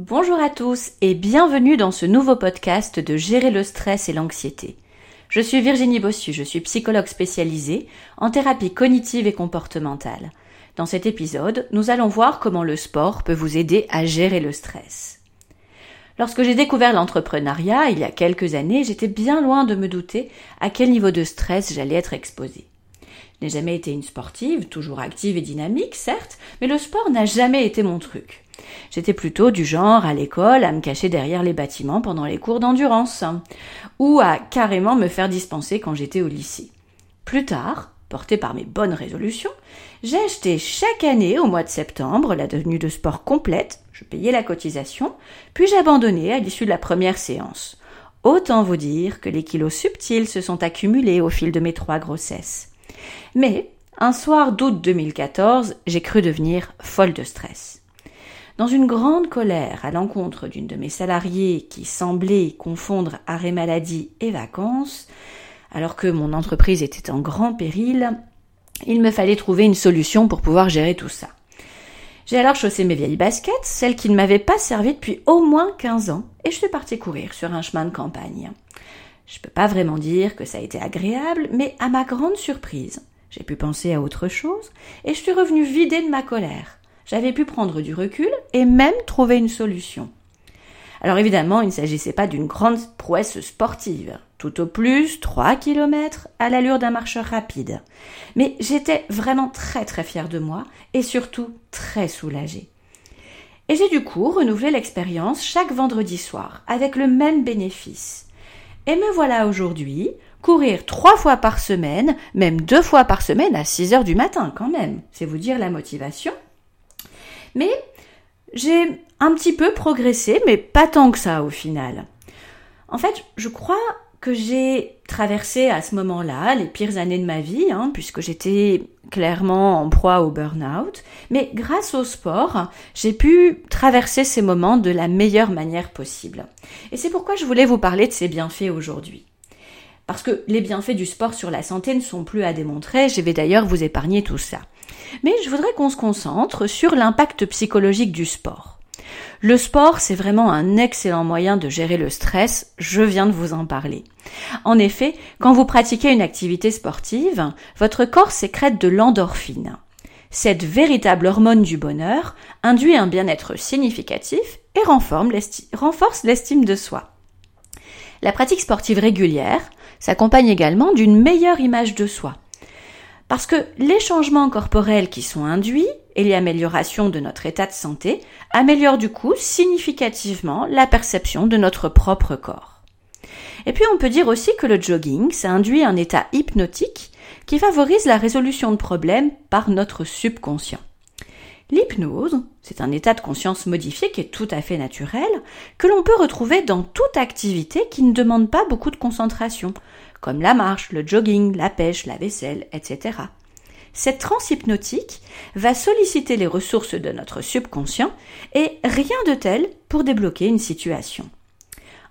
Bonjour à tous et bienvenue dans ce nouveau podcast de Gérer le stress et l'anxiété. Je suis Virginie Bossu, je suis psychologue spécialisée en thérapie cognitive et comportementale. Dans cet épisode, nous allons voir comment le sport peut vous aider à gérer le stress. Lorsque j'ai découvert l'entrepreneuriat il y a quelques années, j'étais bien loin de me douter à quel niveau de stress j'allais être exposée. Je n'ai jamais été une sportive, toujours active et dynamique, certes, mais le sport n'a jamais été mon truc. J'étais plutôt du genre à l'école à me cacher derrière les bâtiments pendant les cours d'endurance, ou à carrément me faire dispenser quand j'étais au lycée. Plus tard, porté par mes bonnes résolutions, j'ai acheté chaque année au mois de septembre la tenue de sport complète, je payais la cotisation, puis j'ai abandonné à l'issue de la première séance. Autant vous dire que les kilos subtils se sont accumulés au fil de mes trois grossesses. Mais, un soir d'août 2014, j'ai cru devenir folle de stress. Dans une grande colère à l'encontre d'une de mes salariées qui semblait confondre arrêt maladie et vacances, alors que mon entreprise était en grand péril, il me fallait trouver une solution pour pouvoir gérer tout ça. J'ai alors chaussé mes vieilles baskets, celles qui ne m'avaient pas servi depuis au moins 15 ans, et je suis partie courir sur un chemin de campagne. Je peux pas vraiment dire que ça a été agréable, mais à ma grande surprise, j'ai pu penser à autre chose et je suis revenue vidée de ma colère. J'avais pu prendre du recul et même trouver une solution. Alors évidemment, il ne s'agissait pas d'une grande prouesse sportive, tout au plus 3 kilomètres à l'allure d'un marcheur rapide. Mais j'étais vraiment très très fière de moi et surtout très soulagée. Et j'ai du coup renouvelé l'expérience chaque vendredi soir avec le même bénéfice. Et me voilà aujourd'hui, courir trois fois par semaine, même deux fois par semaine à 6 heures du matin quand même. C'est vous dire la motivation. Mais j'ai un petit peu progressé, mais pas tant que ça au final. En fait, je crois que j'ai traversé à ce moment-là les pires années de ma vie, hein, puisque j'étais clairement en proie au burn-out, mais grâce au sport, j'ai pu traverser ces moments de la meilleure manière possible. Et c'est pourquoi je voulais vous parler de ces bienfaits aujourd'hui. Parce que les bienfaits du sport sur la santé ne sont plus à démontrer, je vais d'ailleurs vous épargner tout ça. Mais je voudrais qu'on se concentre sur l'impact psychologique du sport. Le sport, c'est vraiment un excellent moyen de gérer le stress, je viens de vous en parler. En effet, quand vous pratiquez une activité sportive, votre corps sécrète de l'endorphine. Cette véritable hormone du bonheur induit un bien-être significatif et renforce l'estime de soi. La pratique sportive régulière s'accompagne également d'une meilleure image de soi. Parce que les changements corporels qui sont induits et l'amélioration de notre état de santé améliorent du coup significativement la perception de notre propre corps. Et puis on peut dire aussi que le jogging, ça induit un état hypnotique qui favorise la résolution de problèmes par notre subconscient. L'hypnose, c'est un état de conscience modifié qui est tout à fait naturel, que l'on peut retrouver dans toute activité qui ne demande pas beaucoup de concentration, comme la marche, le jogging, la pêche, la vaisselle, etc. Cette transe hypnotique va solliciter les ressources de notre subconscient et rien de tel pour débloquer une situation.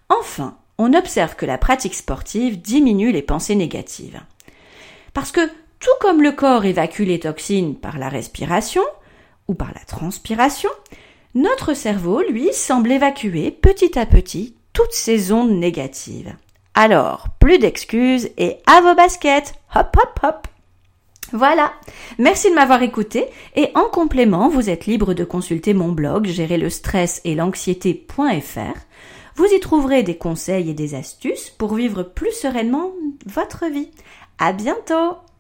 Enfin, on observe que la pratique sportive diminue les pensées négatives. Parce que tout comme le corps évacue les toxines par la respiration ou par la transpiration, notre cerveau, lui, semble évacuer petit à petit toutes ces ondes négatives. Alors, plus d'excuses et à vos baskets. Hop, hop, hop. Voilà. Merci de m'avoir écouté et en complément, vous êtes libre de consulter mon blog gérer le stress et l'anxiété.fr. Vous y trouverez des conseils et des astuces pour vivre plus sereinement votre vie. À bientôt!